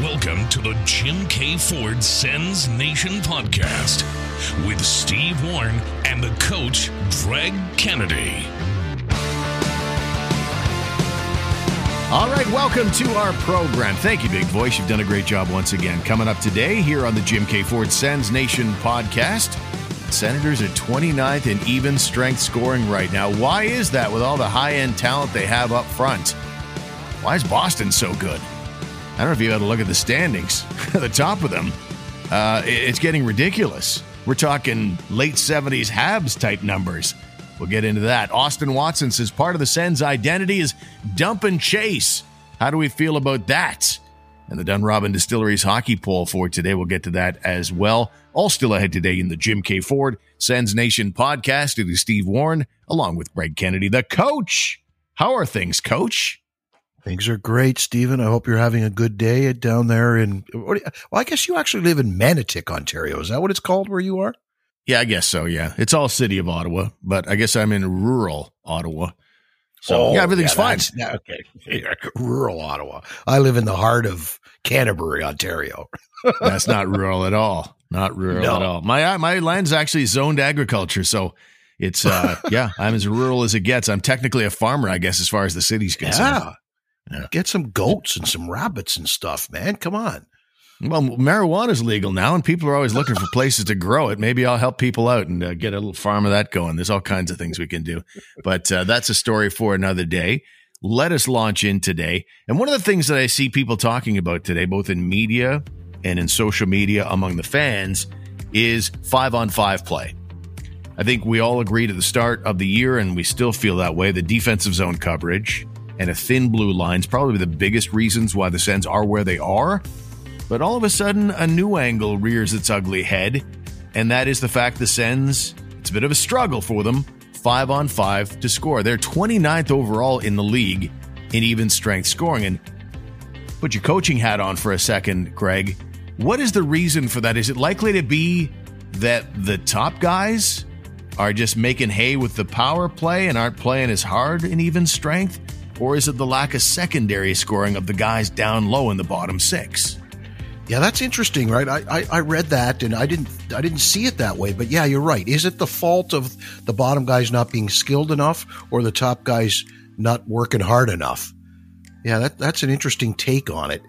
Welcome to the Jim K. Ford Sens Nation podcast with Steve Warren and the coach, Greg Kennedy. All right, welcome to our program. Thank you, Big Voice. You've done a great job once again. Coming up today here on the Jim K. Ford Sens Nation podcast. Senators are 29th in even strength scoring right now. Why is that with all the high end talent they have up front? Why is Boston so good? I don't know if you had to look at the standings, the top of them. Uh, it's getting ridiculous. We're talking late 70s Habs type numbers. We'll get into that. Austin Watson says part of the Sens' identity is dump and chase. How do we feel about that? And the Dunrobin Distilleries hockey poll for today. We'll get to that as well. All still ahead today in the Jim K. Ford Sens Nation podcast. It is Steve Warren along with Greg Kennedy, the coach. How are things, coach? Things are great, Stephen. I hope you're having a good day down there in. well, I guess you actually live in Manotick, Ontario. Is that what it's called where you are? Yeah, I guess so. Yeah, it's all city of Ottawa, but I guess I'm in rural Ottawa. So Oh, yeah, everything's yeah, fine. yeah, okay, rural Ottawa. I live in the heart of Canterbury, Ontario. That's not rural at all. Not rural No. at all. My my land's actually zoned agriculture, so it's uh yeah, I'm as rural as it gets. I'm technically a farmer, I guess, as far as the city's concerned. Yeah. Yeah. Get some goats and some rabbits and stuff, man. Come on. Well, marijuana's legal now, and people are always looking for places to grow it. Maybe I'll help people out and uh, get a little farm of that going. There's all kinds of things we can do, but uh, that's a story for another day. Let us launch in today. And one of the things that I see people talking about today, both in media and in social media among the fans, is five on five play. I think we all agreed at the start of the year, and we still feel that way. The defensive zone coverage and a thin blue line is probably the biggest reasons why the Sens are where they are. But all of a sudden, a new angle rears its ugly head, and that is the fact the Sens, it's a bit of a struggle for them, five on five to score. They're 29th overall in the league in even strength scoring. And put your coaching hat on for a second, Greg. What is the reason for that? Is it likely to be that the top guys are just making hay with the power play and aren't playing as hard in even strength? Or is it the lack of secondary scoring of the guys down low in the bottom six? Yeah, that's interesting, right? I, I, I read that and I didn't I didn't see it that way, but yeah, you're right. Is it the fault of the bottom guys not being skilled enough, or the top guys not working hard enough? Yeah, that that's an interesting take on it.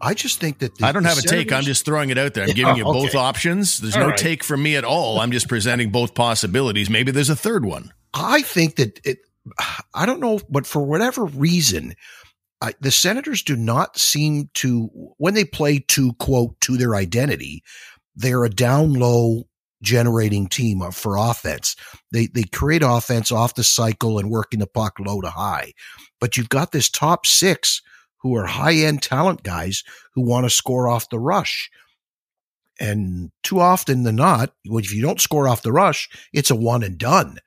I just think that the, I don't the have a take. I'm just throwing it out there. I'm Yeah, giving you both okay. options. There's All no right. take from me at all. I'm just presenting both possibilities. Maybe there's a third one. I think that it. I don't know, but for whatever reason, I, the Senators do not seem to when they play to quote to their identity. They're a down low generating team for offense. They they create offense off the cycle and working the puck low to high. But you've got this top six who are high end talent guys who want to score off the rush. And too often than not, if you don't score off the rush, it's a one and done.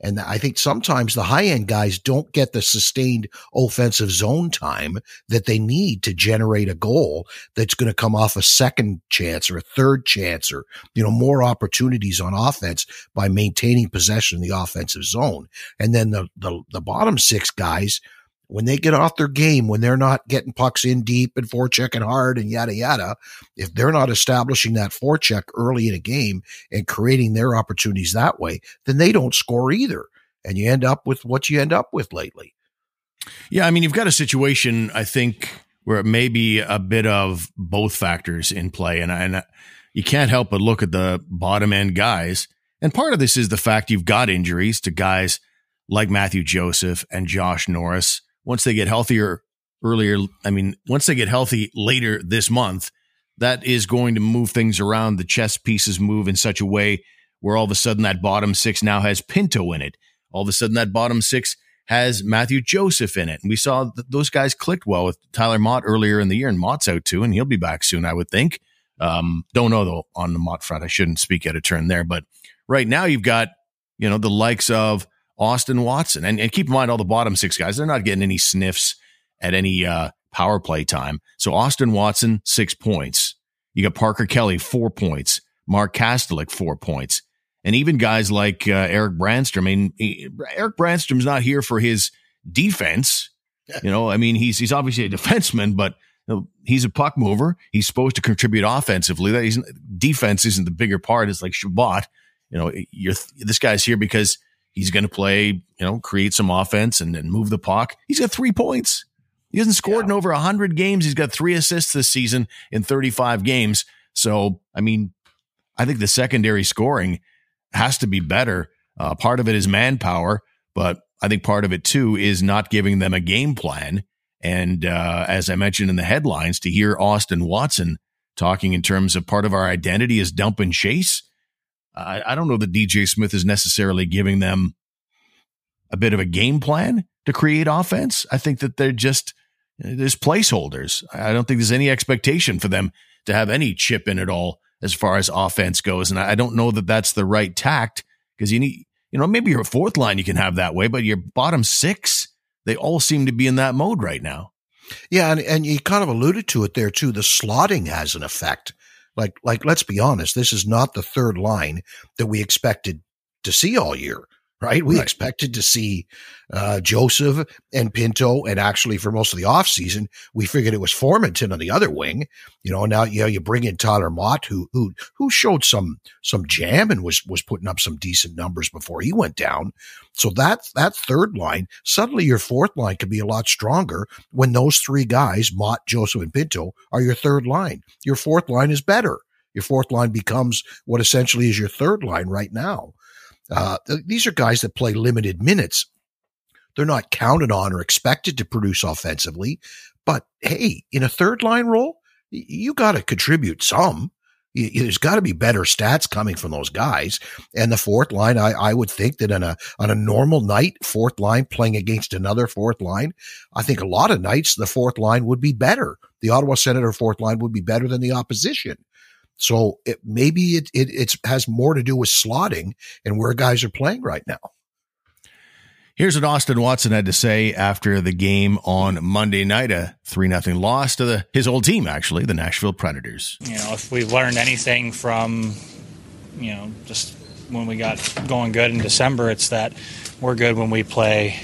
And I think sometimes the high end guys don't get the sustained offensive zone time that they need to generate a goal that's going to come off a second chance or a third chance or, you know, more opportunities on offense by maintaining possession in the offensive zone. And then the, the, the bottom six guys, when they get off their game, when they're not getting pucks in deep and forechecking hard and yada yada, if they're not establishing that forecheck early in a game and creating their opportunities that way, then they don't score either. And you end up with what you end up with lately. Yeah, I mean, you've got a situation, I think, where it may be a bit of both factors in play. And, and you can't help but look at the bottom end guys. And part of this is the fact you've got injuries to guys like Matthew Joseph and Josh Norris. Once they get healthier earlier, I mean, once they get healthy later this month, that is going to move things around. The chess pieces move in such a way where all of a sudden that bottom six now has Pinto in it. All of a sudden that bottom six has Matthew Joseph in it. And we saw those guys clicked well with Tyler Motte earlier in the year, and Motte's out too, and he'll be back soon, I would think. Um, don't know though on the Motte front. I shouldn't speak out of turn there, but right now you've got, you know, the likes of Austin Watson. And, and keep in mind all the bottom six guys, they're not getting any sniffs at any uh, power play time. So Austin Watson, six points. You got Parker Kelly, four points. Mark Kastelic, four points. And even guys like uh, Erik Brännström. I mean, he- Erik Brännström's not here for his defense. You know, I mean, he's he's obviously a defenseman, but he's a puck mover. He's supposed to contribute offensively. That defense isn't the bigger part. It's like Chabot. You know, you're this guy's here because he's going to play. You know, create some offense and, and move the puck. He's got three points. He hasn't scored yeah. in over hundred games. He's got three assists this season in 35 games. So, I mean, I think the secondary scoring has to be better. Uh, part of it is manpower, but I think part of it too is not giving them a game plan. And uh, as I mentioned in the headlines, to hear Austin Watson talking in terms of part of our identity is dump and chase, I, I don't know that DJ Smith is necessarily giving them a bit of a game plan to create offense. I think that they're just there's placeholders. I don't think there's any expectation for them to have any chip in at all as far as offense goes. And I don't know that that's the right tact because you need you know, maybe your fourth line you can have that way, but your bottom six, they all seem to be in that mode right now. Yeah, and, and you kind of alluded to it there too. The slotting has an effect. Like, like, let's be honest, this is not the third line that we expected to see all year right? We right. expected to see uh, Joseph and Pinto, and actually for most of the offseason, we figured it was Formenton on the other wing. You know, now you know, you bring in Tyler Motte, who who who showed some some jam and was was putting up some decent numbers before he went down. So that that third line, suddenly your fourth line could be a lot stronger when those three guys, Motte, Joseph, and Pinto, are your third line. Your fourth line is better. Your fourth line becomes what essentially is your third line right now. Uh, these are guys that play limited minutes. They're not counted on or expected to produce offensively. But hey, in a third line role, you got to contribute some. There's got to be better stats coming from those guys. And the fourth line, I, I would think that on a on a normal night, fourth line playing against another fourth line, I think a lot of nights the fourth line would be better. The Ottawa Senator fourth line would be better than the opposition. So it, maybe it, it has more to do with slotting and where guys are playing right now. Here's what Austin Watson had to say after the game on Monday night, a three nothing loss to the his old team, actually, the Nashville Predators. You know, if we've learned anything from, you know, just when we got going good in December, it's that we're good when we play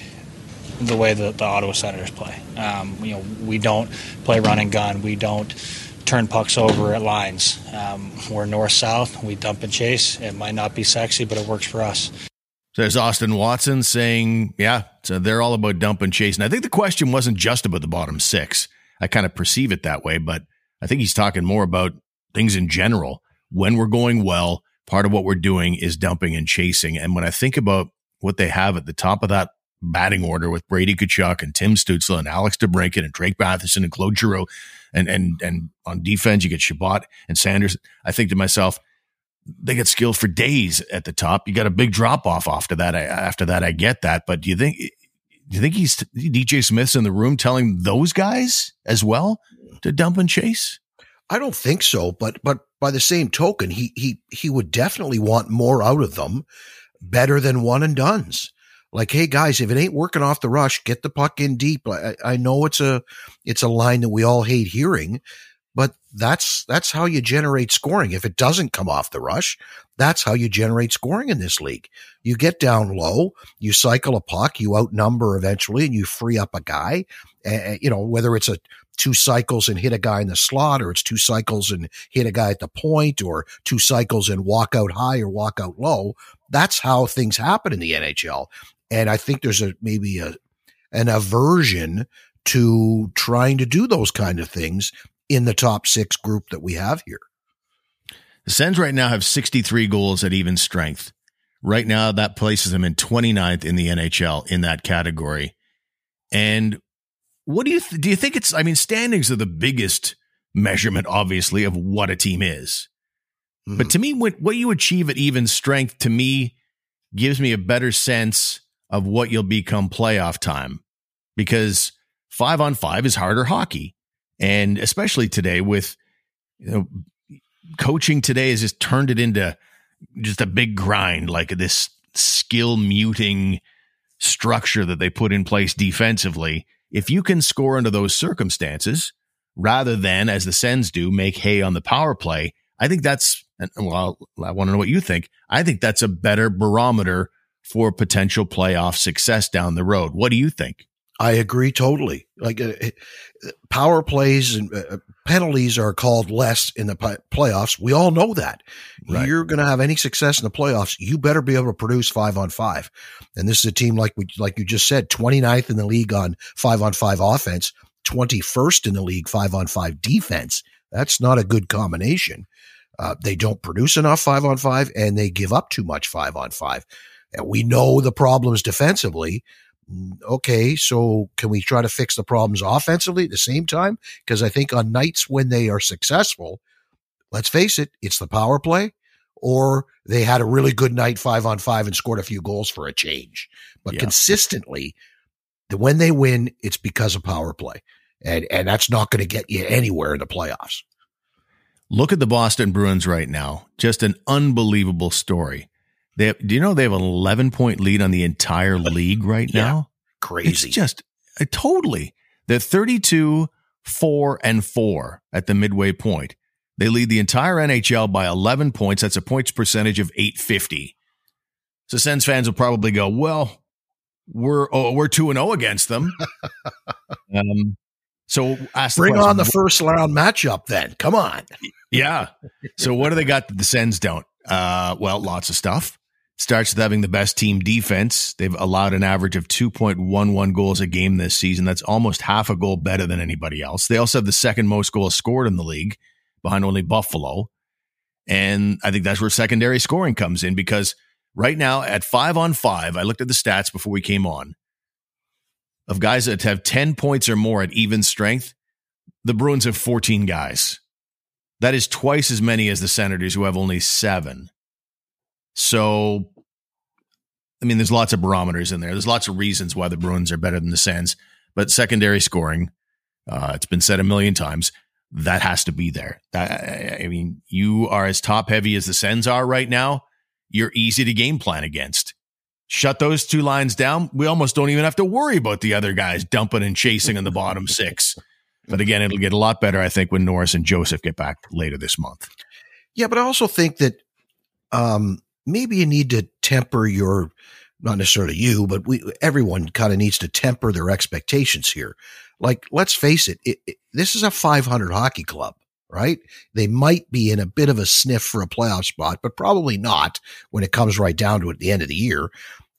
the way that the Ottawa Senators play. Um, you know, we don't play run and gun. We don't turn pucks over at lines. Um, we're north south. We dump and chase. It might not be sexy, but it works for us. There's Austin Watson saying, yeah, so they're all about dump and chase. And I think the question wasn't just about the bottom six. I kind of perceive it that way, but I think he's talking more about things in general. When we're going well, part of what we're doing is dumping and chasing. And when I think about what they have at the top of that batting order with Brady Tkachuk and Tim Stützle and Alex DeBrincat and Drake Batherson and Claude Giroux, and and and on defense you get Chabot and Sanders. I think to myself, they get skilled for days at the top. You got a big drop off after that. after that, I get that. But do you think do you think he's DJ Smith's in the room telling those guys as well to dump and chase? I don't think so, but but by the same token, he he he would definitely want more out of them, better than one and duns like, hey guys, if it ain't working off the rush, get the puck in deep. I, I know it's a it's a line that we all hate hearing, but that's that's how you generate scoring. If it doesn't come off the rush, that's how you generate scoring in this league. You get down low, you cycle a puck, you outnumber eventually, and you free up a guy. You know whether it's a two cycles and hit a guy in the slot, or it's two cycles and hit a guy at the point, or two cycles and walk out high or walk out low. That's how things happen in the NHL. And I think there's a maybe a an aversion to trying to do those kind of things in the top six group that we have here. The Sens right now have 63 goals at even strength. Right now, that places them in 29th in the NHL in that category. And what do you th- do? You think it's? I mean, standings are the biggest measurement, obviously, of what a team is. Mm-hmm. But to me, what, what you achieve at even strength, to me, gives me a better sense of what you'll become playoff time because five on five is harder hockey. And especially today with, you know, coaching today has just turned it into just a big grind, like this skill muting structure that they put in place defensively. If you can score under those circumstances, rather than as the Sens do, make hay on the power play, I think that's, well, I want to know what you think. I think that's a better barometer for potential playoff success down the road. What do you think? I agree totally. Like uh, power plays and uh, penalties are called less in the playoffs. We all know that. Right. You're going to have any success in the playoffs, you better be able to produce five on five. And this is a team like we, like you just said, 29th in the league on five on five offense, 21st in the league five on five defense. That's not a good combination. Uh, they don't produce enough five on five and they give up too much five on five. And we know the problems defensively Mm, okay, so can we try to fix the problems offensively at the same time? Because I think on nights when they are successful, let's face it, it's the power play, or they had a really good night five on five and scored a few goals for a change. But yeah. consistently, the, when they win, it's because of power play. And, and that's not going to get you anywhere in the playoffs. Look at the Boston Bruins right now. Just an unbelievable story. They have, do you know they have an 11 point lead on the entire league right yeah, now? Crazy. It's just uh, totally. They're 32, 4, and 4 at the midway point. They lead the entire NHL by 11 points. That's a points percentage of 850. So Sens fans will probably go, well, we're oh, we're 2 and 0 against them. um, so bring the on the first round matchup then. Come on. Yeah. So what do they got that the Sens don't? Uh, well, lots of stuff starts with having the best team defense. They've allowed an average of 2.11 goals a game this season. That's almost half a goal better than anybody else. They also have the second most goals scored in the league behind only Buffalo. And I think that's where secondary scoring comes in because right now at five on five, I looked at the stats before we came on of guys that have 10 points or more at even strength. The Bruins have 14 guys. That is twice as many as the Senators, who have only seven. So, I mean, there's lots of barometers in there. There's lots of reasons why the Bruins are better than the Sens, but secondary scoring, uh, it's been said a million times, that has to be there. That, I mean, you are as top heavy as the Sens are right now. You're easy to game plan against. Shut those two lines down. We almost don't even have to worry about the other guys dumping and chasing in the bottom six. But again, it'll get a lot better, I think, when Norris and Joseph get back later this month. Yeah, but I also think that um, maybe you need to temper your not necessarily you, but we everyone kind of needs to temper their expectations here. Like, let's face it, it, it, this is a 500 hockey club, right? They might be in a bit of a sniff for a playoff spot, but probably not when it comes right down to it at the end of the year.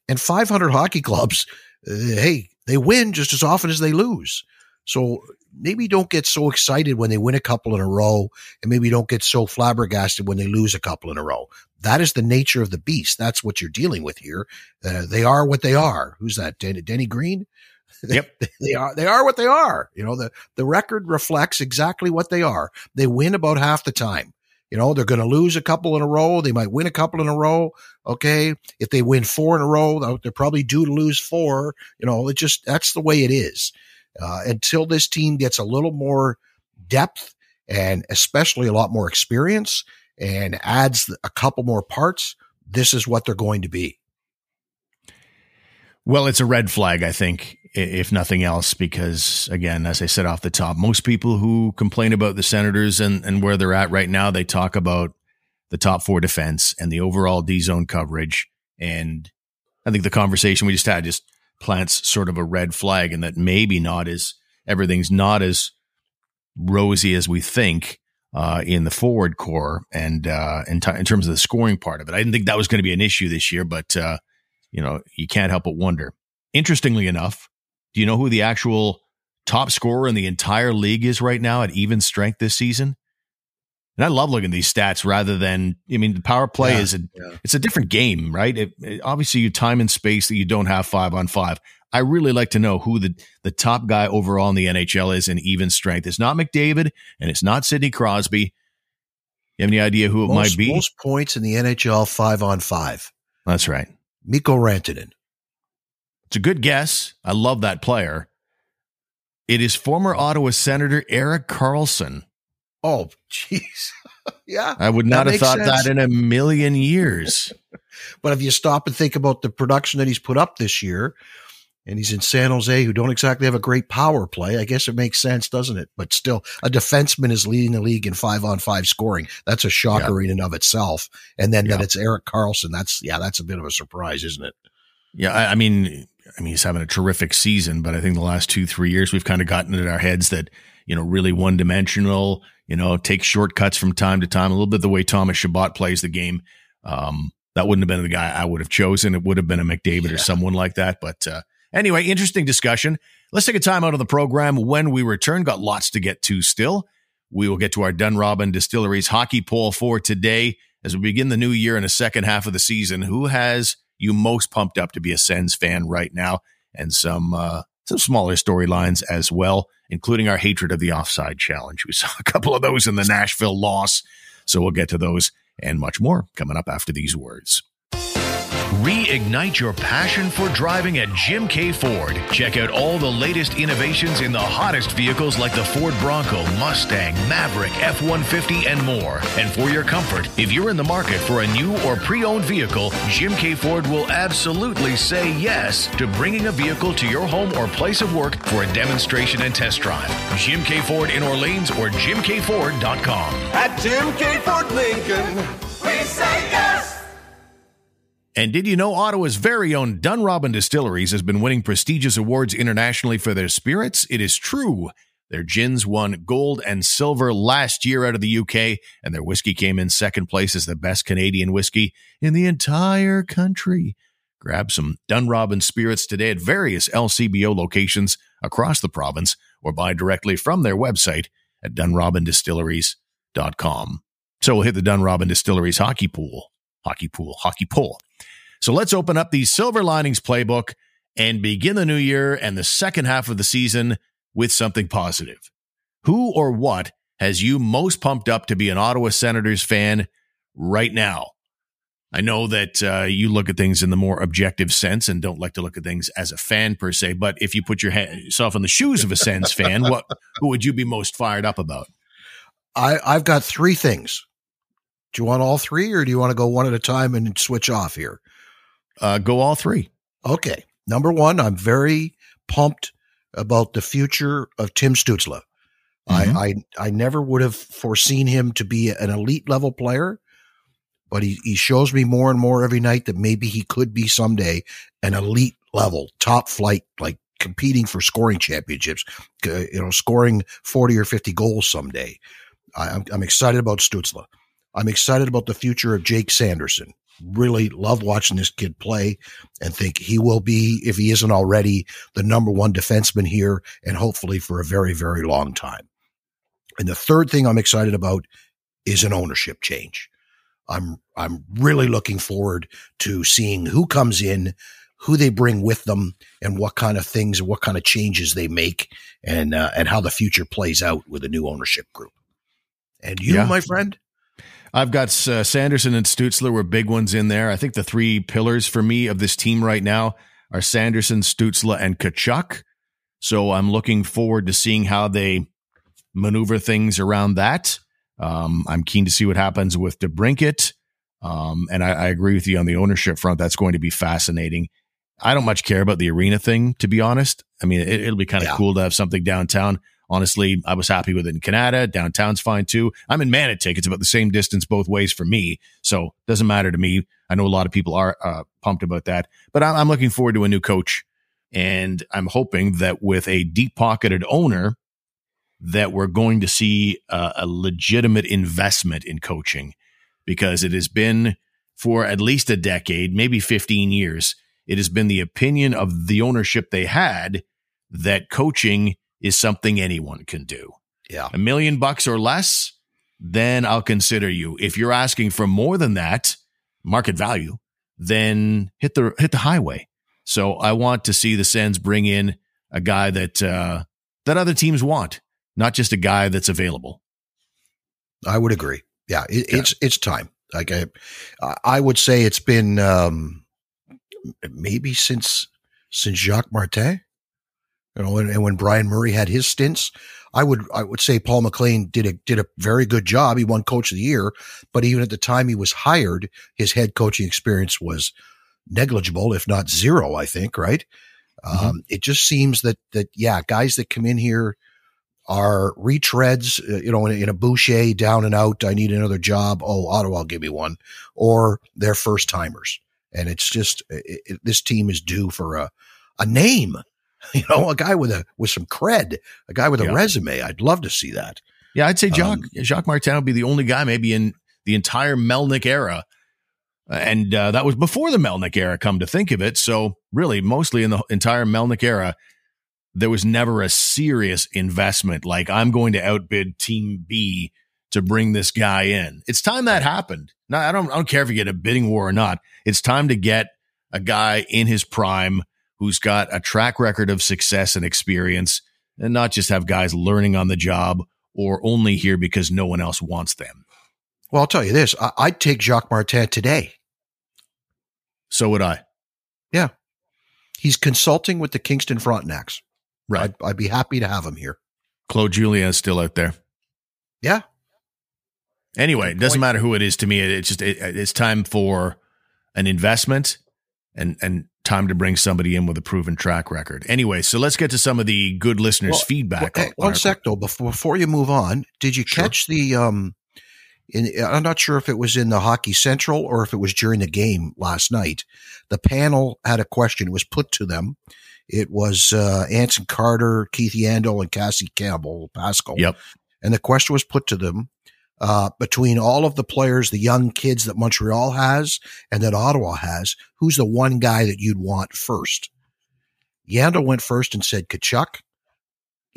And 500 hockey clubs, uh, hey, they win just as often as they lose. So maybe don't get so excited when they win a couple in a row, and maybe don't get so flabbergasted when they lose a couple in a row. That is the nature of the beast. That's what you're dealing with here. Uh, they are what they are. Who's that? Denny, Denny Green. Yep, they are. They are what they are. You know the the record reflects exactly what they are. They win about half the time. You know, they're going to lose a couple in a row. They might win a couple in a row. Okay. If they win four in a row, they're probably due to lose four. You know, it just, that's the way it is. Uh, until this team gets a little more depth and especially a lot more experience and adds a couple more parts, this is what they're going to be. Well, it's a red flag, I think, if nothing else, because again, as I said off the top, most people who complain about the Senators and, and where they're at right now, they talk about the top four defense and the overall D zone coverage. And I think the conversation we just had just plants sort of a red flag and that maybe not as everything's not as rosy as we think uh, in the forward core and uh, in, t- in, terms of the scoring part of it. I didn't think that was going to be an issue this year, but uh, you know you can't help but wonder. Interestingly enough, do you know who the actual top scorer in the entire league is right now at even strength this season? And I love looking at these stats rather than, I mean, the power play yeah, is a, yeah. it's a different game, right? It, it, obviously, you time and space that you don't have five on five. I really like to know who the, the top guy overall in the NHL is in even strength. It's not McDavid and it's not Sidney Crosby. You have any idea who it most, might be? Most points in the NHL five on five. That's right. Mikko Rantanen. It's a good guess. I love that player. It is former Ottawa Senator Erik Karlsson. Oh, jeez. yeah. I would not have thought sense. that in a million years. but if you stop and think about the production that he's put up this year, and he's in San Jose, who don't exactly have a great power play. I guess it makes sense, doesn't it? But still, a defenseman is leading the league in five on five scoring. That's a shocker yeah. in and of itself. And then yeah. that it's Erik Karlsson. That's yeah, that's a bit of a surprise, isn't it? Yeah, I, I mean, I mean, he's having a terrific season, but I think the last two, three years, we've kind of gotten in our heads that, you know, really one dimensional, you know, take shortcuts from time to time, a little bit the way Thomas Chabot plays the game. Um, that wouldn't have been the guy I would have chosen. It would have been a McDavid yeah. or someone like that. But uh, anyway, interesting discussion. Let's take a time out of the program. When we return, got lots to get to still. We will get to our Dunrobin Distilleries hockey poll for today as we begin the new year in the second half of the season. Who has you most pumped up to be a Sens fan right now? And some uh, some smaller storylines as well, including our hatred of the offside challenge. We saw a couple of those in the Nashville loss, so we'll get to those and much more coming up after these words. Reignite your passion for driving at Jim K Ford. Check out all the latest innovations in the hottest vehicles like the Ford Bronco, Mustang, Maverick, F 150, and more. And for your comfort, if you're in the market for a new or pre owned vehicle, Jim K Ford will absolutely say yes to bringing a vehicle to your home or place of work for a demonstration and test drive. Jim K Ford in Orleans or jimkford.com. At Jim K Ford Lincoln, we say yes. And did you know Ottawa's very own Dunrobin Distilleries has been winning prestigious awards internationally for their spirits? It is true. Their gins won gold and silver last year out of the UK, and their whiskey came in second place as the best Canadian whiskey in the entire country. Grab some Dunrobin spirits today at various LCBO locations across the province or buy directly from their website at dunrobindistilleries.com. So we'll hit the Dunrobin Distilleries hockey pool, hockey pool, hockey pool. So let's open up the Silver Linings playbook and begin the new year and the second half of the season with something positive. Who or what has you most pumped up to be an Ottawa Senators fan right now? I know that uh, you look at things in the more objective sense and don't like to look at things as a fan per se. But if you put your yourself in the shoes of a Sens fan, what who would you be most fired up about? I, I've got three things. Do you want all three, or do you want to go one at a time and switch off here? Uh, go all three. Okay. Number one, I'm very pumped about the future of Tim Stützle. Mm-hmm. I, I I never would have foreseen him to be an elite level player, but he, he shows me more and more every night that maybe he could be someday an elite level, top flight, like competing for scoring championships, you know, scoring 40 or 50 goals someday. I, am I'm excited about Stützle. I'm excited about the future of Jake Sanderson really love watching this kid play and think he will be, if he isn't already, the number one defenseman here and hopefully for a very, very long time. And the third thing I'm excited about is an ownership change. I'm I'm really looking forward to seeing who comes in, who they bring with them, and what kind of things and what kind of changes they make, and uh, and how the future plays out with a new ownership group. And you, yeah. my friend, I've got uh, Sanderson and Stutzler were big ones in there. I think the three pillars for me of this team right now are Sanderson, Stützle, and Tkachuk. So I'm looking forward to seeing how they maneuver things around that. Um, I'm keen to see what happens with DeBrincat. Um, and I, I, agree with you on the ownership front. That's going to be fascinating. I don't much care about the arena thing, to be honest. I mean, it, will be kind of yeah. cool to have something downtown honestly, I was happy with it in Kanata. Downtown's fine too. I'm in Manotick. It's about the same distance both ways for me. So doesn't matter to me. I know a lot of people are uh, pumped about that, but I'm, I'm looking forward to a new coach. And I'm hoping that with a deep pocketed owner, that we're going to see a, a legitimate investment in coaching because it has been for at least a decade, maybe 15 years. It has been the opinion of the ownership they had that coaching is something anyone can do. Yeah. A million bucks or less, then I'll consider you. If you're asking for more than that, market value, then hit the hit the highway. So I want to see the Sens bring in a guy that uh, that other teams want, not just a guy that's available. I would agree. Yeah, it, yeah. it's it's time. Like I, I would say it's been um, maybe since since Jacques Martin. You know, and, and, when Brian Murray had his stints, I would I would say Paul MacLean did a did a very good job. He won Coach of the Year, but even at the time he was hired, his head coaching experience was negligible, if not zero. I think right. Mm-hmm. Um, it just seems that that yeah, guys that come in here are retreads. Uh, you know, in, in, a Boucher down and out. I need another job. Oh, Ottawa, give me one. Or they're first timers, and it's just it, it, this team is due for a a name, you know, a guy with a with some cred, a guy with a Yeah. resume. I'd love to see that. Yeah, I'd say Jacques Um, Jacques Martin would be the only guy maybe in the entire Melnyk era, Uh, and uh, that was before the Melnyk era. Come to think of it, so really, mostly in the entire Melnyk era, there was never a serious investment. Like I'm going to outbid Team B to bring this guy in. It's time that happened. Now I don't I don't care if you get a bidding war or not. It's time to get a guy in his prime who's got a track record of success and experience, and not just have guys learning on the job or only here because no one else wants them. Well, I'll tell you this: I, I'd take Jacques Martin today. So would I. Yeah. He's consulting with the Kingston Frontenacs. Right. I'd, I'd be happy to have him here. Claude Julien is still out there. Yeah, Anyway, it doesn't matter who it is to me. It's just it, it's time for an investment and and time to bring somebody in with a proven track record. Anyway, so let's get to some of the good listeners' Well, feedback. Well, on- hey, one on sec though, before before you move on, did you Sure. catch the um? In, I'm not sure if it was in the Hockey Central or if it was during the game last night. The panel had a question. It was put to them. It was uh, Anson Carter, Keith Yandle, and Cassie Campbell Pascall. Yep. And the question was put to them uh, between all of the players, the young kids that Montreal has and that Ottawa has, who's the one guy that you'd want first? Yandle went first and said Tkachuk.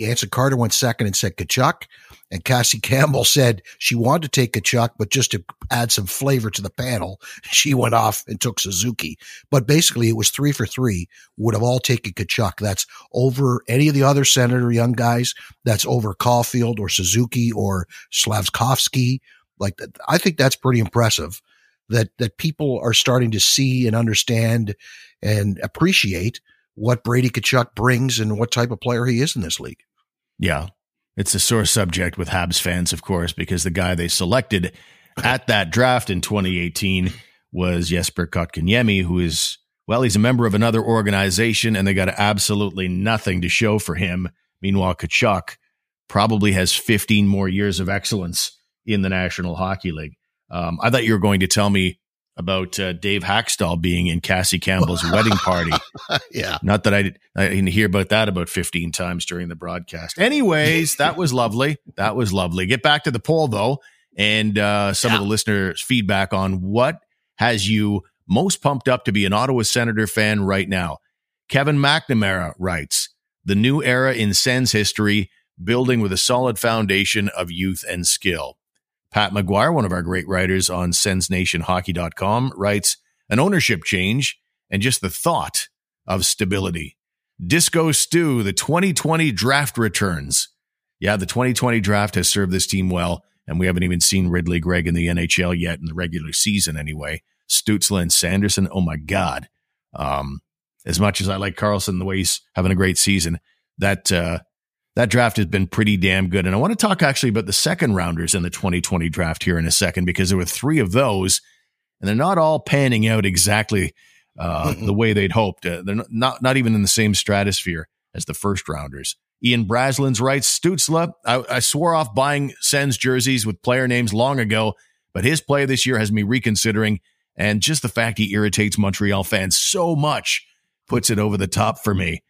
Anson Carter went second and said Tkachuk. And Cassie Campbell said she wanted to take Tkachuk, but just to add some flavor to the panel, she went off and took Suzuki. But basically, it was three for three. Would have all taken Tkachuk. That's over any of the other Senator young guys. That's over Caufield or Suzuki or Slafkovsky. Like I think that's pretty impressive. That that people are starting to see and understand and appreciate what Brady Tkachuk brings and what type of player he is in this league. Yeah. It's a sore subject with Habs fans, of course, because the guy they selected at that draft in 2018 was Jesper Kotkaniemi, who is, well, he's a member of another organization and they got absolutely nothing to show for him. Meanwhile, Tkachuk probably has 15 more years of excellence in the National Hockey League. Um, I thought you were going to tell me about uh, Dave Hakstol being in Cassie Campbell's wedding party. yeah. Not that I, did, I didn't hear about that about 15 times during the broadcast. Anyways, that was lovely. That was lovely. Get back to the poll though, and uh, some of the listeners' feedback on what has you most pumped up to be an Ottawa Senator fan right now. Kevin McNamara writes, the new era in Sens history, building with a solid foundation of youth and skill. Pat McGuire, one of our great writers on sensnationhockey.com, writes, an ownership change and just the thought of stability. Disco Stew, the 2020 draft returns. Yeah, the 2020 draft has served this team well, and we haven't even seen Ridley Greig in the NHL yet in the regular season anyway. Stützle and Sanderson, oh my God. Um, as much as I like Karlsson, the way he's having a great season, that uh, that draft has been pretty damn good. And I want to talk actually about the second rounders in the 2020 draft here in a second because there were three of those, and they're not all panning out exactly uh, the way they'd hoped. Uh, they're not not even in the same stratosphere as the first rounders. Ian Braslin's writes Stützle. I, I swore off buying Sens jerseys with player names long ago, but his play this year has me reconsidering. And just the fact he irritates Montreal fans so much puts it over the top for me.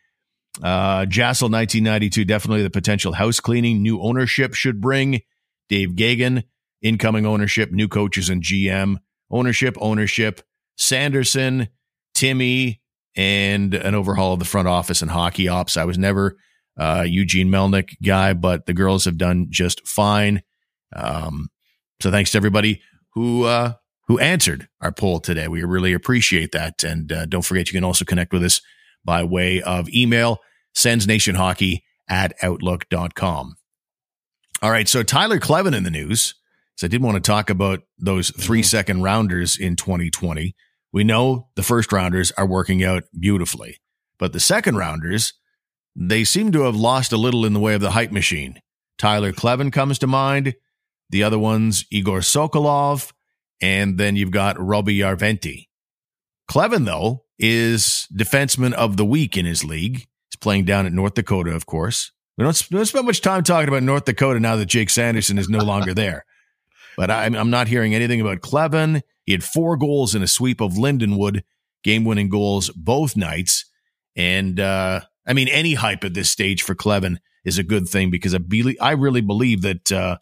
Uh, Jassel 1992, definitely the potential house cleaning new ownership should bring. Dave Gagan, incoming ownership, new coaches and GM, ownership, ownership, Sanderson, Timmy, and an overhaul of the front office and hockey ops. I was never uh, Eugene Melnyk guy, but the girls have done just fine. Um, so thanks to everybody who uh, who answered our poll today. We really appreciate that. And uh, don't forget, you can also connect with us by way of email, sensnationhockey at outlook.com. All right. So Tyler Kleven in the news. So I did want to talk about those three mm-hmm. second rounders in 2020. We know the first rounders are working out beautifully, but the second rounders, they seem to have lost a little in the way of the hype machine. Tyler Kleven comes to mind. The other ones, Igor Sokolov, and then you've got Roby Järventie. Kleven, though, is defenseman of the week in his league. He's playing down at North Dakota, of course. We don't, we don't spend much time talking about North Dakota now that Jake Sanderson is no longer there. But I'm, I'm not hearing anything about Kleven. He had four goals in a sweep of Lindenwood, game winning goals both nights. And uh, I mean, any hype at this stage for Kleven is a good thing because I, be- I really believe that uh,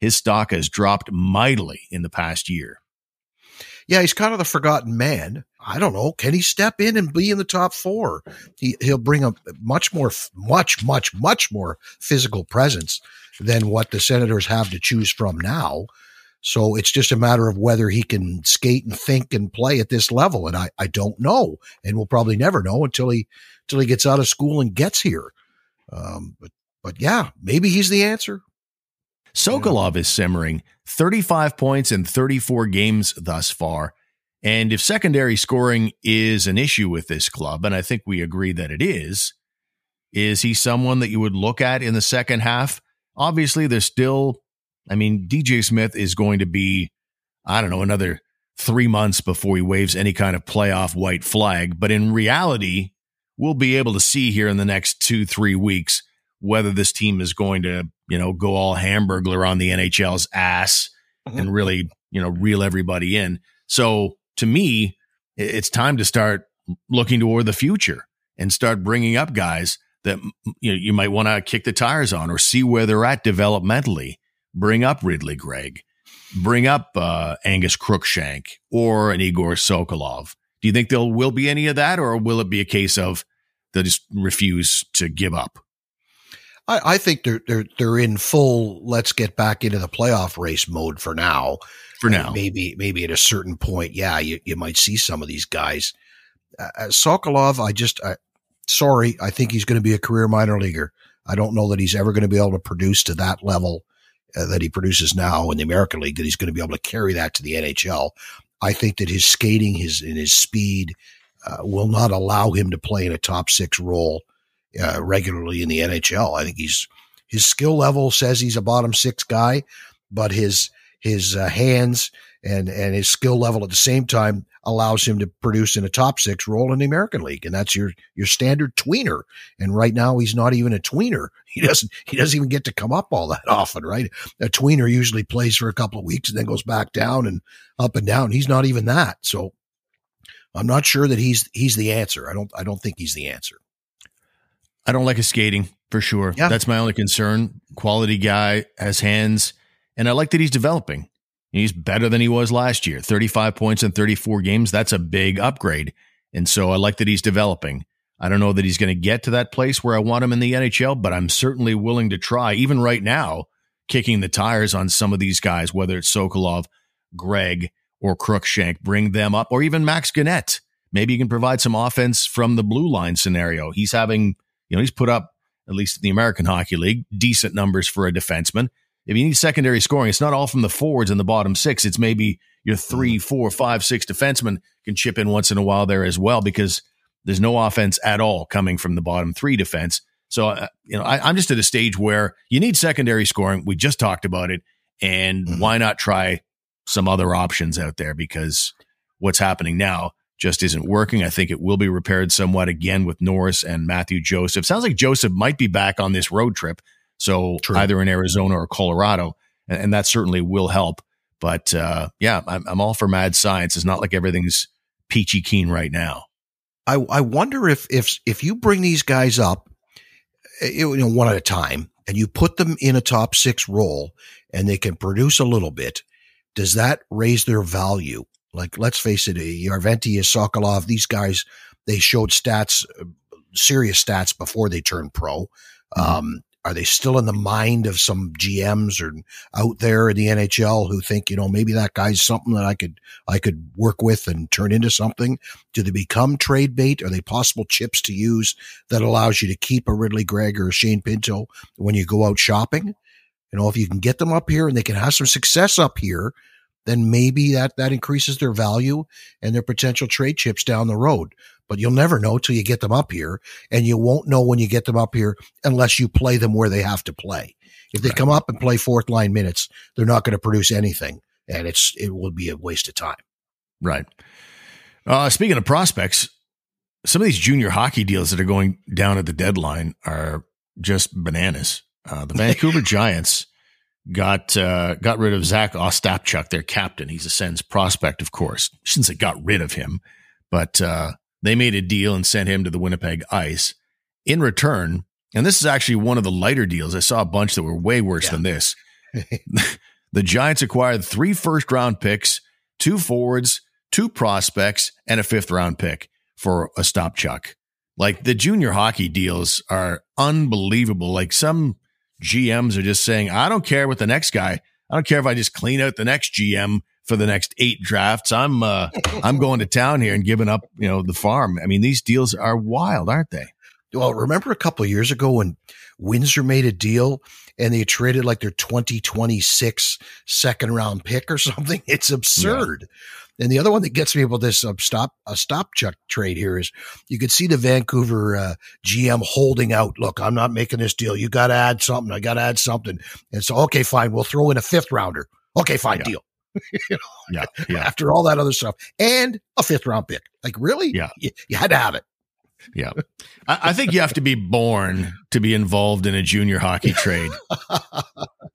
his stock has dropped mightily in the past year. Yeah, he's kind of the forgotten man. I don't know. Can he step in and be in the top four? He, he'll bring a much more, much, much, much more physical presence than what the Senators have to choose from now. So it's just a matter of whether he can skate and think and play at this level. And I, I don't know. And we'll probably never know until he, until he gets out of school and gets here. Um, but, but yeah, maybe he's the answer. Sokolov is simmering 35 points in 34 games thus far. And if secondary scoring is an issue with this club, and I think we agree that it is, is he someone that you would look at in the second half? Obviously, there's still, I mean, DJ Smith is going to be, I don't know, another three months before he waves any kind of playoff white flag. But in reality, we'll be able to see here in the next two, three weeks whether this team is going to, you know, go all hamburglar on the NHL's ass mm-hmm. and really, you know, reel everybody in. So to me, it's time to start looking toward the future and start bringing up guys that you know you might want to kick the tires on or see where they're at developmentally. Bring up Ridley Greig, bring up uh, Angus Crookshank or an Igor Sokolov. Do you think there will be any of that, or will it be a case of they just refuse to give up? I, I think they're they're they're in full. Let's get back into the playoff race mode for now. For now, maybe maybe at a certain point, yeah, you, you might see some of these guys. Uh, uh Sokolov, I just I, sorry, I think he's going to be a career minor leaguer. I don't know that he's ever going to be able to produce to that level uh, that he produces now in the American League. That he's going to be able to carry that to the NHL. I think that his skating, his and his speed, uh, will not allow him to play in a top six role uh, regularly in the NHL. I think he's his skill level says he's a bottom six guy, but his his uh, hands and and his skill level at the same time allows him to produce in a top six role in the American League, and that's your your standard tweener. And right now, he's not even a tweener. He doesn't he doesn't even get to come up all that often, right? A tweener usually plays for a couple of weeks and then goes back down and up and down. He's not even that. So I'm not sure that he's he's the answer. I don't I don't think he's the answer. I don't like his skating for sure. Yeah. That's my only concern. Quality guy, has hands, and I like that he's developing. He's better than he was last year 35 points in 34 games. That's a big upgrade. And so I like that he's developing. I don't know that he's going to get to that place where I want him in the NHL, but I'm certainly willing to try, even right now, kicking the tires on some of these guys, whether it's Sokolov, Greig, or Crookshank, bring them up, or even Max Guenette. Maybe you can provide some offense from the blue line scenario. He's having you know, he's put up, at least in the American Hockey League, decent numbers for a defenseman. If you need secondary scoring, it's not all from the forwards in the bottom six. It's maybe your three, four, five, six mm. four, five, six defensemen can chip in once in a while there as well because there's no offense at all coming from the bottom three defense. So, uh, you know, I, am just at a stage where you need secondary scoring. We just talked about it. And mm-hmm. why not try some other options out there? Because what's happening now just isn't working. I think it will be repaired somewhat again with Norris and Matthew Joseph. Sounds like Joseph might be back on this road trip. So True. either in Arizona or Colorado. And, and, that certainly will help. But uh, yeah, I'm, I'm all for mad science. It's not like everything's peachy keen right now. I, I wonder if if if you bring these guys up, eh, you know, one at a time, and you put them in a top six role, and they can produce a little bit, does that raise their value? Like, let's face it, Järventie, Sokolov, these guys, they showed stats, serious stats before they turned pro. Mm-hmm. Um, are they still in the mind of some GMs or out there in the NHL who think, you know, maybe that guy's something that I could, I could work with and turn into something? Do they become trade bait? Are they possible chips to use that allows you to keep a Ridley Greig or a Shane Pinto when you go out shopping? You know, if you can get them up here and they can have some success up here, then maybe that, that increases their value and their potential trade chips down the road. But you'll never know till you get them up here. And you won't know when you get them up here unless you play them where they have to play. If they right. come up and play fourth line minutes, they're not going to produce anything. And it's, it will be a waste of time. Right. Uh, speaking of prospects, some of these junior hockey deals that are going down at the deadline are just bananas. Uh, the Vancouver Giants got uh, got rid of Zack Ostapchuk, their captain. He's a Sens prospect, of course. Since shouldn't got rid of him, but uh, they made a deal and sent him to the Winnipeg Ice. In return, and this is actually one of the lighter deals. I saw a bunch that were way worse Yeah. than this. the Giants acquired three first round picks, two forwards, two prospects, and a fifth round pick for a stop chuck. Like the junior hockey deals are unbelievable. Like some GMs are just saying, I don't care what the next guy, I don't care if I just clean out the next GM for the next eight drafts. I'm uh I'm going to town here and giving up, you know, the farm. I mean, these deals are wild, aren't they? Well, remember a couple of years ago when Windsor made a deal and they traded like their 2026 second round pick or something? It's absurd. And the other one that gets me about this uh, stop a Ostapchuk trade here is you could see the Vancouver uh, GM holding out. Look, I'm not making this deal. You got to add something. I got to add something. And so, okay, fine. We'll throw in a fifth rounder. Okay, fine, Yeah. deal. Yeah. Yeah. After all that other stuff and a fifth round pick. Like, really? Yeah. You, you had to have it. Yeah. I, I think you have to be born to be involved in a junior hockey trade.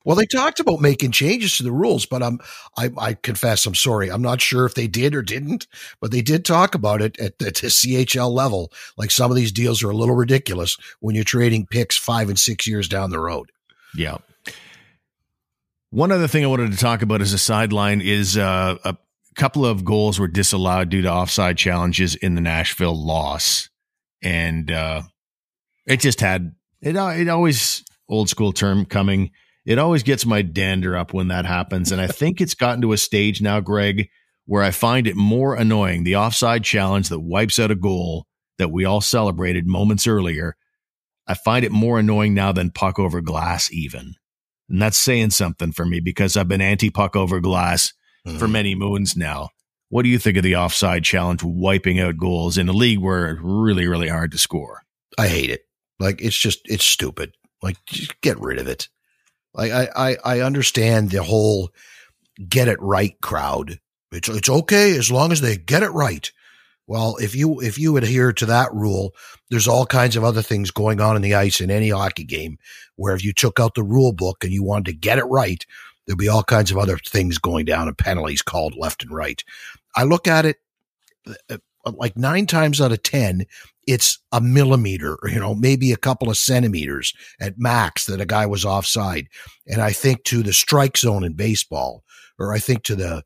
Well, they talked about making changes to the rules, but I'm, I, I confess, I'm sorry. I'm not sure if they did or didn't, but they did talk about it at, at the CHL level. Like some of these deals are a little ridiculous when you're trading picks five and six years down the road. Yeah. One other thing I wanted to talk about as a sideline is uh, a couple of goals were disallowed due to offside challenges in the Nashville loss, and uh, it just had it. It always old school term coming. It always gets my dander up when that happens, and I think it's gotten to a stage now, Greg, where I find it more annoying the offside challenge that wipes out a goal that we all celebrated moments earlier. I find it more annoying now than puck over glass, even. And that's saying something for me because I've been anti puck over glass for mm-hmm. many moons now. What do you think of the offside challenge wiping out goals in a league where it's really, really hard to score? I hate it. Like it's just it's stupid. Like just get rid of it. Like I I, I understand the whole get it right crowd. It's it's okay as long as they get it right. Well, if you if you adhere to that rule, there's all kinds of other things going on in the ice in any hockey game where if you took out the rule book and you wanted to get it right, there'd be all kinds of other things going down and penalties called left and right. I look at it uh, like nine times out of 10, it's a millimeter, you know, maybe a couple of centimeters at max that a guy was offside. And I think to the strike zone in baseball, or I think to the,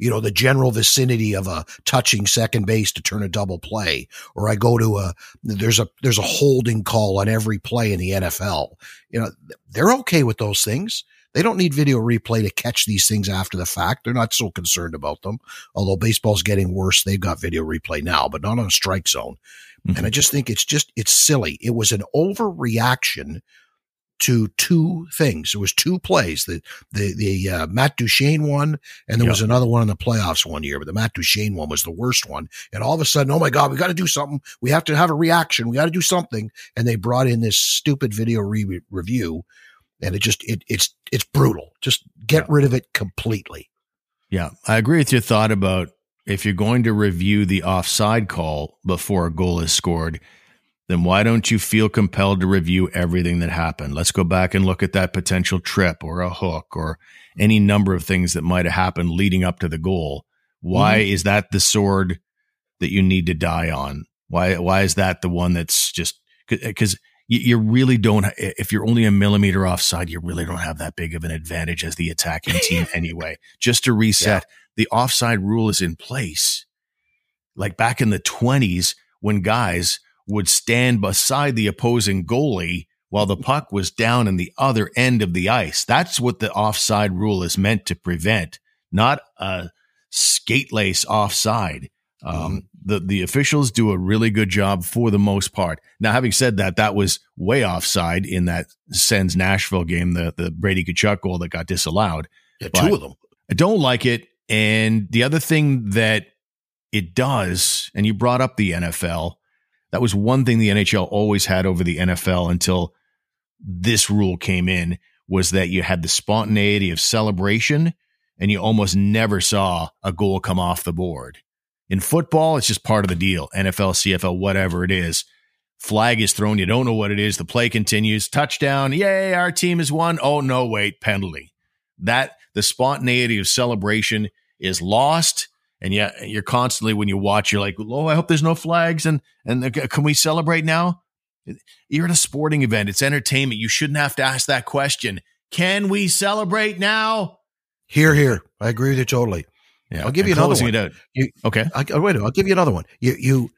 you know, the general vicinity of a touching second base to turn a double play, or I go to a, there's a, there's a holding call on every play in the NFL. You know, they're okay with those things. They don't need video replay to catch these things after the fact. They're not so concerned about them. Although baseball's getting worse, they've got video replay now, but not on a strike zone. And I mm-hmm. just think it's just, it's silly. It was an overreaction to two things. There was two plays, the, the, the, uh, Matt Duchene one, and there Yeah. was another one in the playoffs one year, but the Matt Duchene one was the worst one. And all of a sudden, oh my God, we got to do something. We have to have a reaction. We got to do something. And they brought in this stupid video re- review and it just, it, it's, it's brutal. Just get rid of it completely. Yeah, I agree with your thought about if you're going to review the offside call before a goal is scored, then why don't you feel compelled to review everything that happened? Let's go back and look at that potential trip or a hook or any number of things that might have happened leading up to the goal. Why mm-hmm. is that the sword that you need to die on? Why why is that the one that's just because uh, you, you really don't if you're only a millimeter offside, you really don't have that big of an advantage as the attacking team anyway. Just to reset, the offside rule is in place. Like back in the 20s when guys would stand beside the opposing goalie while the puck was down in the other end of the ice. That's what the offside rule is meant to prevent, not a skate lace offside. Um, the the officials do a really good job for the most part. Now, having said that, that was way offside in that Sens Nashville game, the the Brady Tkachuk goal that got disallowed. Yeah, two of them. I don't like it. And the other thing that it does, and you brought up the NFL, that was one thing the NHL always had over the NFL until this rule came in was that you had the spontaneity of celebration and you almost never saw a goal come off the board. In football, it's just part of the deal. NFL, CFL, whatever it is. Flag is thrown. You don't know what it is. The play continues. Touchdown. Yay, our team has won. Oh, no, wait, penalty. That the spontaneity of celebration is lost And yeah, you're constantly when you watch, you're like, "Oh, I hope there's no flags." And and can we celebrate now? You're at a sporting event. It's entertainment. You shouldn't have to ask that question. Can we celebrate now? Here, here. I agree with you totally. Yeah, I'll give you another one. You, okay. I, wait, I'll give you another one. You, you,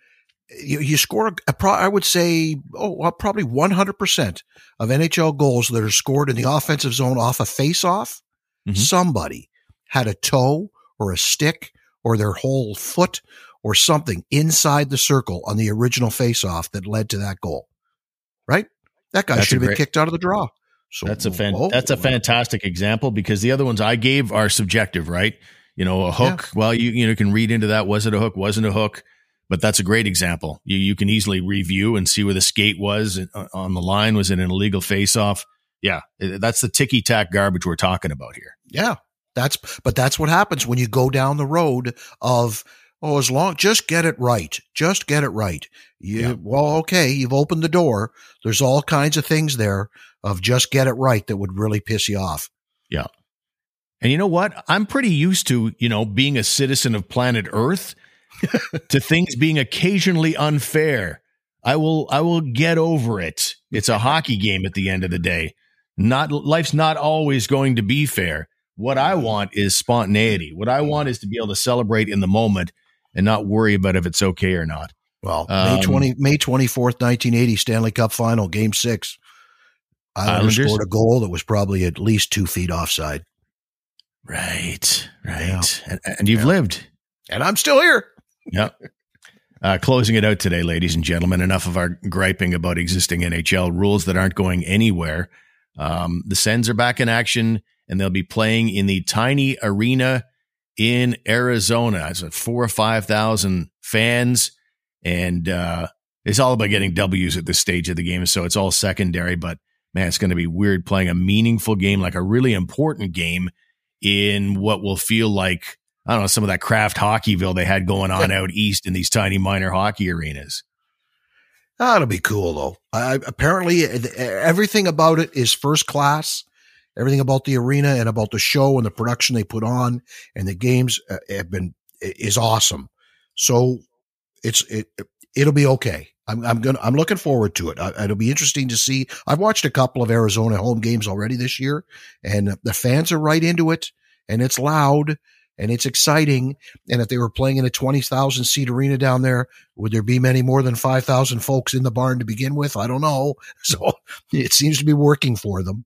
you, you score. A, pro, I would say, oh, well, probably 100 percent of NHL goals that are scored in the offensive zone off a face-off. Mm-hmm. Somebody had a toe or a stick or their whole foot or something inside the circle on the original face-off that led to that goal. Right? That guy should have been kicked out of the draw. So that's a fan- that's a fantastic example because the other ones I gave are subjective, right? You know, a hook. Yeah. Well, you you know can read into that. Was it a hook? Wasn't a hook? But that's a great example. You you can easily review and see where the skate was uh, on the line. Was it an illegal face off? Yeah, that's the ticky tack garbage we're talking about here. Yeah, that's but that's what happens when you go down the road of oh, as long just get it right, just get it right. You, yeah. Well, okay, you've opened the door. There's all kinds of things there of just get it right that would really piss you off. Yeah. And you know what? I'm pretty used to, you know, being a citizen of planet Earth to things being occasionally unfair. I will I will get over it. It's a hockey game at the end of the day. Not life's not always going to be fair. What I want is spontaneity. What I want is to be able to celebrate in the moment and not worry about if it's okay or not. Well, um, May twenty May twenty fourth, nineteen eighty, Stanley Cup Final, Game Six. Islanders, Islanders scored a goal that was probably at least two feet offside. Right, right, yeah. and, and, you've yeah. lived, and I'm still here. Yep. Uh, closing it out today, ladies and gentlemen. Enough of our griping about existing NHL rules that aren't going anywhere. Um, the Sens are back in action, and they'll be playing in the tiny arena in Arizona. It's like four or five thousand fans, and uh, it's all about getting W's at this stage of the game. So it's all secondary. But man, it's going to be weird playing a meaningful game, like a really important game, in what will feel like I don't know some of that Kraft Hockeyville they had going on out east in these tiny minor hockey arenas. That'll be cool though. I, apparently, everything about it is first class everything about the arena and about the show and the production they put on and the games uh, have been is awesome. So it's it it'll be okay. I'm I'm gonna I'm looking forward to it. I, it'll be interesting to see. I've watched a couple of Arizona home games already this year, and the fans are right into it, and it's loud and it's exciting. And if they were playing in a twenty thousand seat arena down there, would there be many more than five thousand folks in the barn to begin with? I don't know. So it seems to be working for them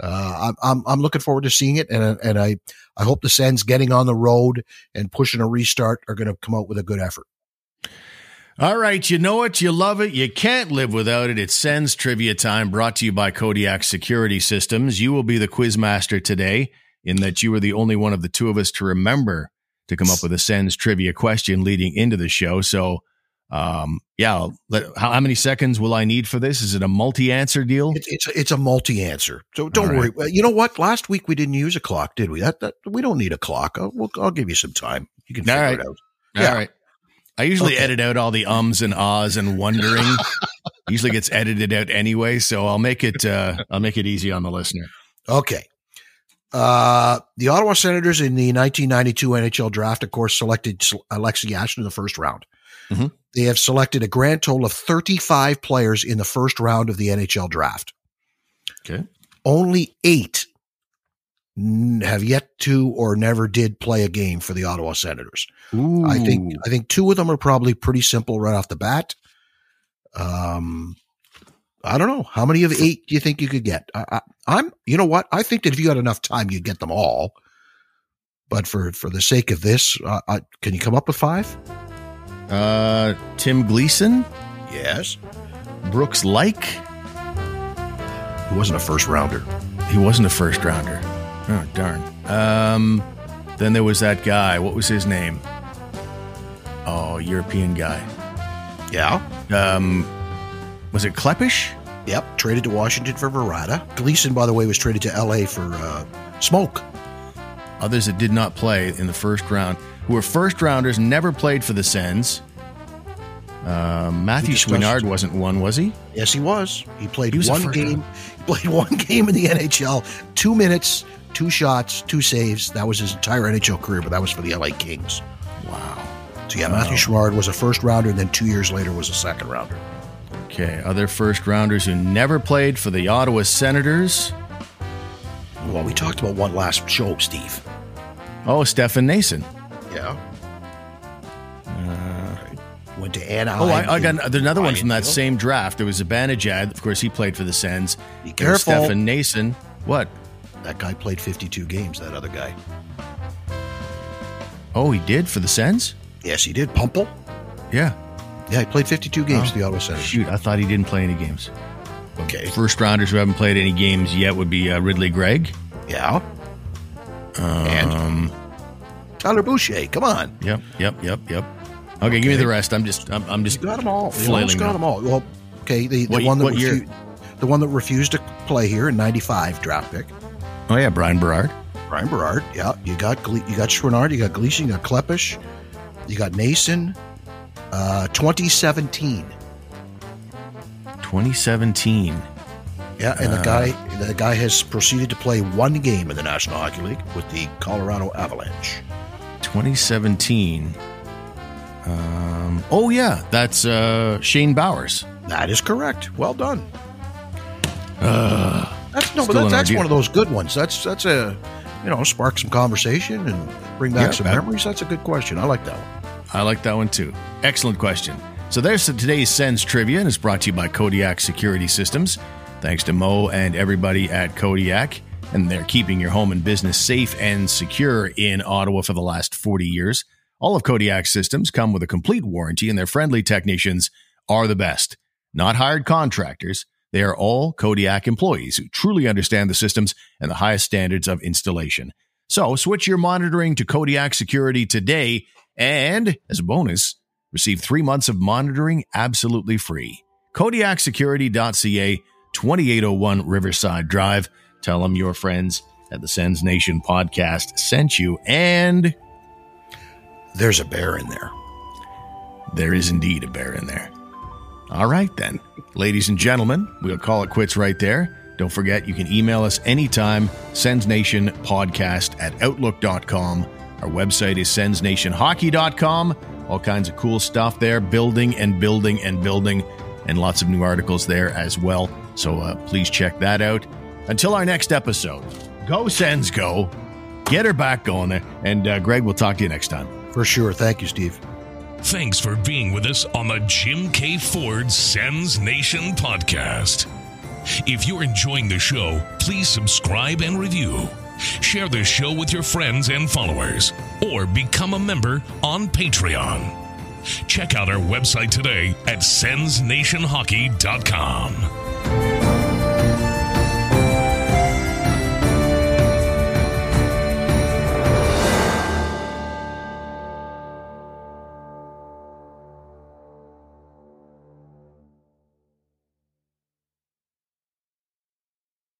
uh, I'm, I'm looking forward to seeing it, and and I I hope the Sens getting on the road and pushing a restart are going to come out with a good effort. All right, you know it, you love it, you can't live without it. It's Sens Trivia Time, brought to you by Kodiak Security Systems. You will be the quiz master today, in that you were the only one of the two of us to remember to come up with a Sens trivia question leading into the show. So um, yeah, how, how, many seconds will I need for this? Is it a multi-answer deal? It's it's, it's a multi-answer. So don't right. worry. You know what? Last week we didn't use a clock, did we? That, that we don't need a clock. I'll, we'll, I'll give you some time. You can figure it out. Yeah. All right. I usually okay. edit out all the ums and ahs and wondering. usually gets edited out anyway, so I'll make it. Uh, I'll make it easy on the listener. Okay. Uh, the Ottawa Senators in the 1992 NHL draft, of course, selected Alexei Yashin in the first round. Mm-hmm. They have selected a grand total of 35 players in the first round of the NHL draft. Okay. Only eight have yet to or never did play a game for the Ottawa Senators. Ooh. I think I think two of them are probably pretty simple right off the bat. Um, I don't know how many of eight do you think you could get. I, am you know what? I think that if you had enough time, you'd get them all. But for for the sake of this, uh, I, can you come up with five? Uh, Tim Gleason. Yes. Brooks Laich. He wasn't a first rounder. He wasn't a first rounder. Oh darn. Um, then there was that guy. What was his name? Oh, European guy. Yeah. Um, was it Klepish? Yep. Traded to Washington for Varada. Gleason, by the way, was traded to L.A. for uh, Smoke. Others that did not play in the first round who were first rounders, never played for the Sens. Uh, Matthew Chouinard wasn't one, was he? Yes, he was. He played he was one game. He played one game in the NHL, two minutes, two shots, two saves. That was his entire NHL career, but that was for the LA Kings. Wow. So yeah, Matthew Chouinard was a first rounder, and then two years later was a second rounder. Okay. Other first rounders who never played for the Ottawa Senators. Well, we talked about one last show, Steve. Oh, Stefan Noesen. Yeah. Uh, Went to Anaheim. Oh, I, I got another one from that same draft. There was Zibanejad. Of course, he played for the Sens. Be careful. Stefan Noesen. What? That guy played 52 games. That other guy. Oh, he did for the Sens? Yes, he did. Puempel. Yeah. Yeah, he played 52 games Oh, for the Ottawa Senators. Shoot, I thought he didn't play any games. Okay. First rounders who haven't played any games yet would be uh, Ridley Greig. Yeah. Um, and Tyler Boucher. Come on. Yep, yep, yep, yep. Okay, give me the rest. I'm just, I'm, I'm just You got them all. You almost got them all. Well, okay. The, the What- one that refu- the one that refused to play here in '95 draft pick, Oh yeah, Bryan Berard. Bryan Berard. Yeah, you got Gle- you got Chouinard, you got Gleason, you got Kleppish, you got Noesen. Uh, 2017. 2017. Yeah, and Uh. the guy the guy has proceeded to play one game in the National Hockey League with the Colorado Avalanche. 2017. Um, oh yeah, that's uh, Shane Bowers. That is correct. Well done. that's no, but that, that's ordeal. one of those good ones. That's that's a you know spark some conversation and bring back Yeah, some that- memories. That's a good question. I like that one. I like that one too. Excellent question. So there's today's Sens trivia, and it's brought to you by Kodiak Security Systems. Thanks to Mo and everybody at Kodiak, and they're keeping your home and business safe and secure in Ottawa for the last 40 years. All of Kodiak's systems come with a complete warranty, and their friendly technicians are the best. Not hired contractors. They are all Kodiak employees who truly understand the systems and the highest standards of installation. So switch your monitoring to Kodiak Security today, and as a bonus, receive three months of monitoring absolutely free. KodiakSecurity.ca, 2801 Riverside Drive. Tell them your friends at the Sens Nation podcast sent you, and There's a bear in there. there is indeed a bear in there. All right, then. Ladies and gentlemen, we'll call it quits right there. Don't forget, you can email us anytime, sensnationpodcast at outlook.com. Our website is sensnationhockey.com. All kinds of cool stuff there, building and building and building, and lots of new articles there as well. So uh, please check that out. Until our next episode, go Sens go. Get her back going there. And uh, Greg, we'll talk to you next time. For sure. Thank you, Steve. Thanks for being with us on the Jim K. Ford Sens Nation podcast. If you're enjoying the show, please subscribe and review. Share the show with your friends and followers, or become a member on Patreon. Check out our website today at sensnationhockey.com.